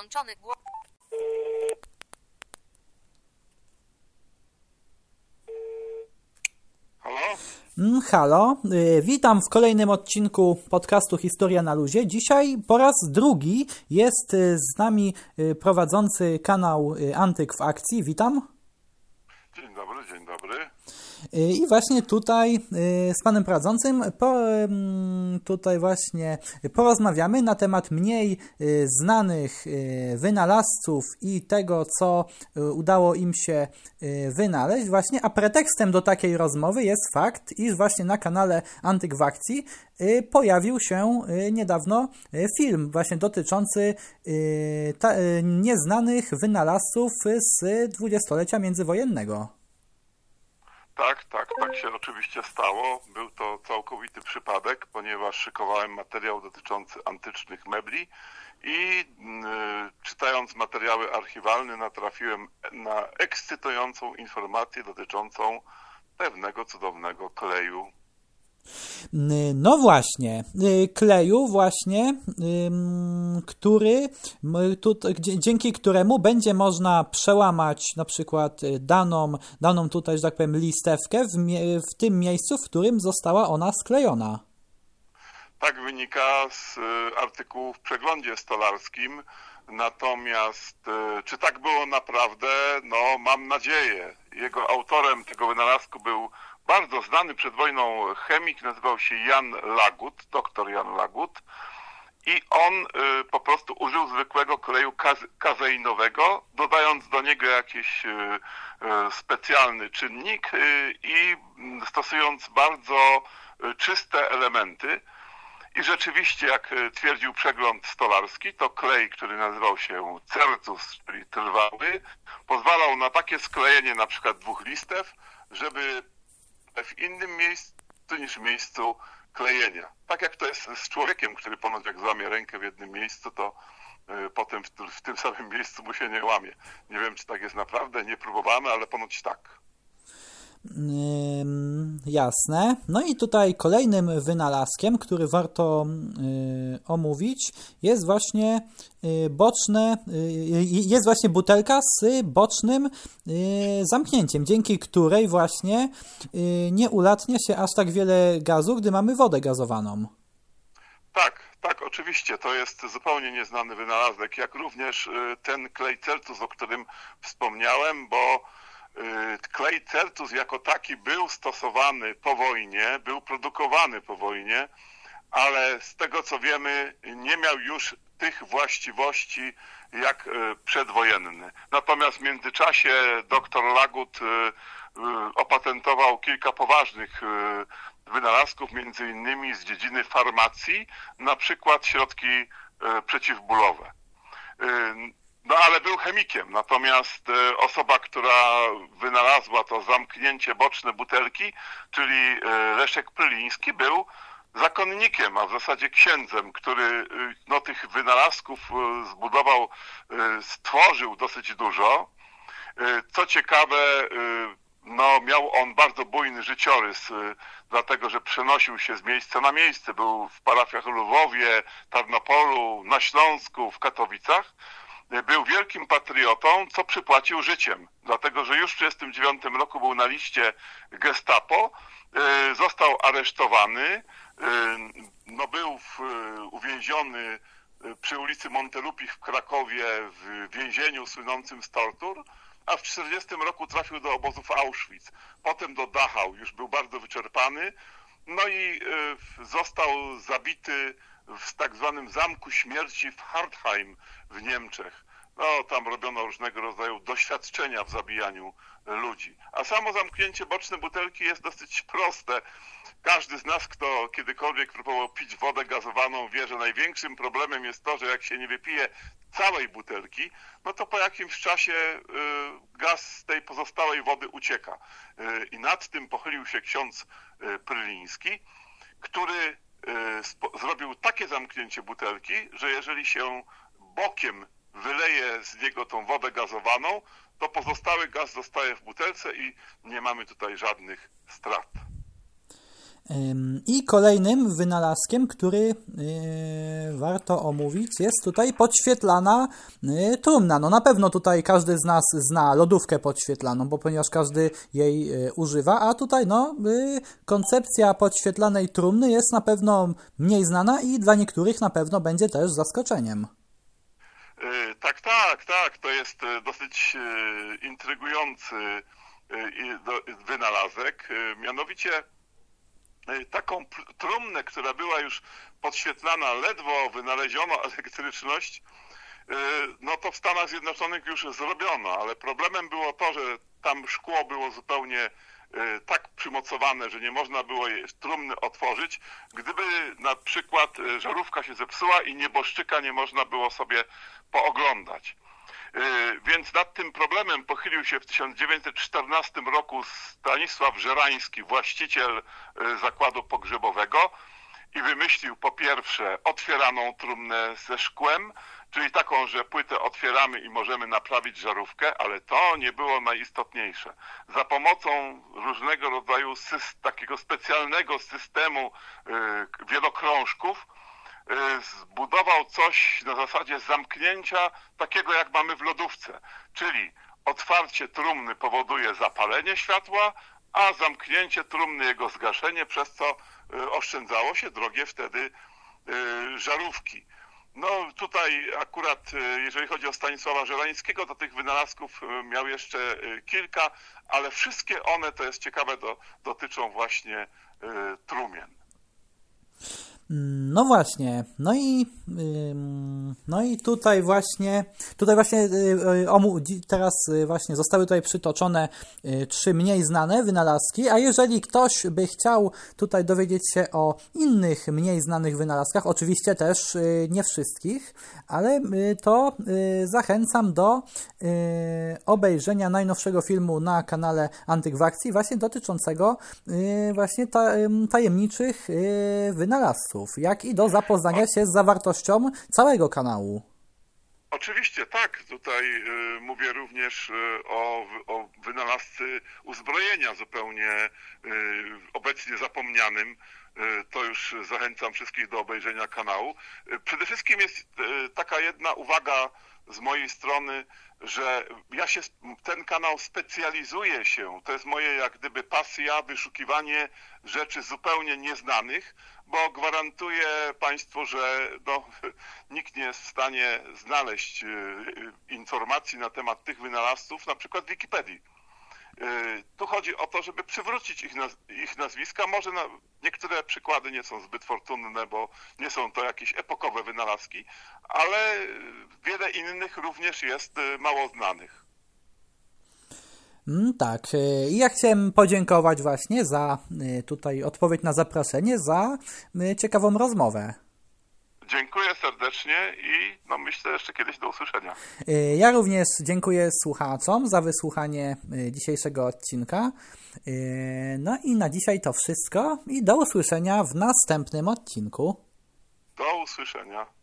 Włączony głos. Halo? Mm, Halo, y, witam w kolejnym odcinku podcastu Historia na Luzie. Dzisiaj po raz drugi jest y, z nami y, prowadzący kanał Antyk w Akcji. Witam. Dzień dobry, dzień dobry. Y, I właśnie tutaj y, z panem prowadzącym po, tutaj właśnie porozmawiamy na temat mniej y, znanych wynalazców i tego, co udało im się wynaleźć właśnie, a pretekstem do takiej rozmowy jest fakt, iż właśnie na kanale Antyk w Akcji y, pojawił się niedawno film właśnie dotyczący nieznanych wynalazców z dwudziestolecia międzywojennego. Tak, tak, tak się oczywiście stało. Był to całkowity przypadek, ponieważ szykowałem materiał dotyczący antycznych mebli i mm, czytając materiały archiwalne natrafiłem na ekscytującą informację dotyczącą pewnego cudownego kleju. No właśnie, y, kleju właśnie, który, tu, dzięki któremu będzie można przełamać na przykład y, daną, daną tutaj, że tak powiem, listewkę w, w tym miejscu, w którym została ona sklejona. Tak wynika z y, artykułu w przeglądzie stolarskim. Natomiast czy tak było naprawdę? No, mam nadzieję. Jego autorem tego wynalazku był bardzo znany przed wojną chemik, nazywał się Jan Lagut, doktor Jan Lagut. I on y, po prostu użył zwykłego kleju kaz- kazeinowego, dodając do niego jakiś y, y, specjalny czynnik i stosując bardzo czyste elementy. I rzeczywiście, jak twierdził przegląd stolarski, to klej, który nazywał się cercus, czyli trwały, pozwalał na takie sklejenie na przykład dwóch listew, żeby w innym miejscu niż miejscu klejenia. Tak jak to jest z człowiekiem, który ponoć jak złamie rękę w jednym miejscu, to e, potem w, w tym samym miejscu mu się nie łamie. Nie wiem, czy tak jest naprawdę, nie próbowano, ale ponoć tak. Jasne. No i tutaj kolejnym wynalazkiem, który warto y, omówić, jest właśnie y, boczne, y, jest właśnie butelka z bocznym zamknięciem, dzięki której właśnie nie ulatnia się aż tak wiele gazu, gdy mamy wodę gazowaną. Tak, tak, oczywiście. To jest zupełnie nieznany wynalazek, jak również ten klej Certus, o którym wspomniałem, bo klej Certus jako taki był stosowany po wojnie, był produkowany po wojnie, ale z tego co wiemy, nie miał już tych właściwości jak y, przedwojenny. Natomiast w międzyczasie dr Lagut y, y, opatentował kilka poważnych y, wynalazków, między innymi z dziedziny farmacji, na przykład środki y, przeciwbólowe. No ale był chemikiem, natomiast y, osoba, która wynalazła to zamknięcie boczne butelki, czyli y, Leszek Pryliński, był zakonnikiem, a w zasadzie księdzem, który y, no, tych wynalazków zbudował, stworzył dosyć dużo. Co ciekawe, no, miał on bardzo bujny życiorys, dlatego że przenosił się z miejsca na miejsce. Był w parafiach Lwowie, Tarnopolu, na Śląsku, w Katowicach. Był wielkim patriotą, co przypłacił życiem, dlatego że już w 1939 roku był na liście Gestapo, y, został aresztowany, y, no, był w, y, uwięziony przy ulicy Montelupich w Krakowie w więzieniu słynącym z tortur, a w 1940 roku trafił do obozów Auschwitz, potem do Dachau, już był bardzo wyczerpany, no i został zabity w tak zwanym Zamku Śmierci w Hartheim w Niemczech. No, tam robiono różnego rodzaju doświadczenia w zabijaniu ludzi. A samo zamknięcie boczne butelki jest dosyć proste. Każdy z nas, kto kiedykolwiek próbował pić wodę gazowaną, wie, że największym problemem jest to, że jak się nie wypije całej butelki, no to po jakimś czasie y, gaz z tej pozostałej wody ucieka. Y, I nad tym pochylił się ksiądz y, Pryliński, który zrobił takie zamknięcie butelki, że jeżeli się bokiem wyleje z niego tą wodę gazowaną, to pozostały gaz zostaje w butelce i nie mamy tutaj żadnych strat. I kolejnym wynalazkiem, który y, warto omówić, jest tutaj podświetlana y, trumna. No na pewno tutaj każdy z nas zna lodówkę podświetlaną, bo ponieważ każdy jej y, używa, a tutaj no koncepcja podświetlanej trumny jest na pewno mniej znana i dla niektórych na pewno będzie też zaskoczeniem. Tak, tak, tak. To jest dosyć intrygujący wynalazek. Mianowicie E, taką trumnę, która była już podświetlana, ledwo wynaleziono elektryczność, e, no to w Stanach Zjednoczonych już zrobiono, ale problemem było to, że tam szkło było zupełnie e, tak przymocowane, że nie można było jej trumny otworzyć. Gdyby na przykład żarówka się zepsuła i nieboszczyka nie można było sobie pooglądać. E, więc nad tym problemem pochylił się w 1914 roku Stanisław Żerański, właściciel e, zakładu pogrzebowego i wymyślił po pierwsze otwieraną trumnę ze szkłem, czyli taką, że płytę otwieramy i możemy naprawić żarówkę, ale to nie było najistotniejsze. Za pomocą różnego rodzaju takiego specjalnego systemu e, wielokrążków Y, zbudował coś na zasadzie zamknięcia takiego jak mamy w lodówce, czyli otwarcie trumny powoduje zapalenie światła, a zamknięcie trumny jego zgaszenie, przez co y, oszczędzało się drogie wtedy y, żarówki. No tutaj akurat, jeżeli chodzi o Stanisława Żelańskiego, to tych wynalazków miał jeszcze kilka, ale wszystkie one, to jest ciekawe, do, dotyczą właśnie trumien. No właśnie, no i, no i tutaj właśnie, tutaj właśnie y, y, teraz y, właśnie zostały tutaj przytoczone trzy mniej znane wynalazki, a jeżeli ktoś by chciał tutaj dowiedzieć się o innych mniej znanych wynalazkach, oczywiście też nie wszystkich, ale to zachęcam do obejrzenia najnowszego filmu na kanale Antygwakcji właśnie dotyczącego właśnie tajemniczych wynalazców. Jak i do zapoznania się z zawartością całego kanału. Oczywiście tak, tutaj y, mówię również y, o, o wynalazcy uzbrojenia zupełnie y, obecnie zapomnianym. Y, to już zachęcam wszystkich do obejrzenia kanału. Y, przede wszystkim jest y, taka jedna uwaga z mojej strony, że ja się, ten kanał specjalizuje się, to jest moje jak gdyby pasja, wyszukiwanie rzeczy zupełnie nieznanych, bo gwarantuję Państwu, że no, nikt nie jest w stanie znaleźć informacji na temat tych wynalazców, na przykład w Wikipedii. Y, tu chodzi o to, żeby przywrócić ich, naz ich nazwiska. Może na, niektóre przykłady nie są zbyt fortunne, bo nie są to jakieś epokowe wynalazki, ale wiele innych również jest y, mało znanych. Mm, tak, y, ja chciałem podziękować właśnie za tutaj odpowiedź na zaproszenie, za ciekawą rozmowę. Dziękuję serdecznie i no myślę jeszcze kiedyś do usłyszenia. Y, ja również dziękuję słuchaczom za wysłuchanie y, dzisiejszego odcinka. Y, no i na dzisiaj to wszystko i do usłyszenia w następnym odcinku. Do usłyszenia.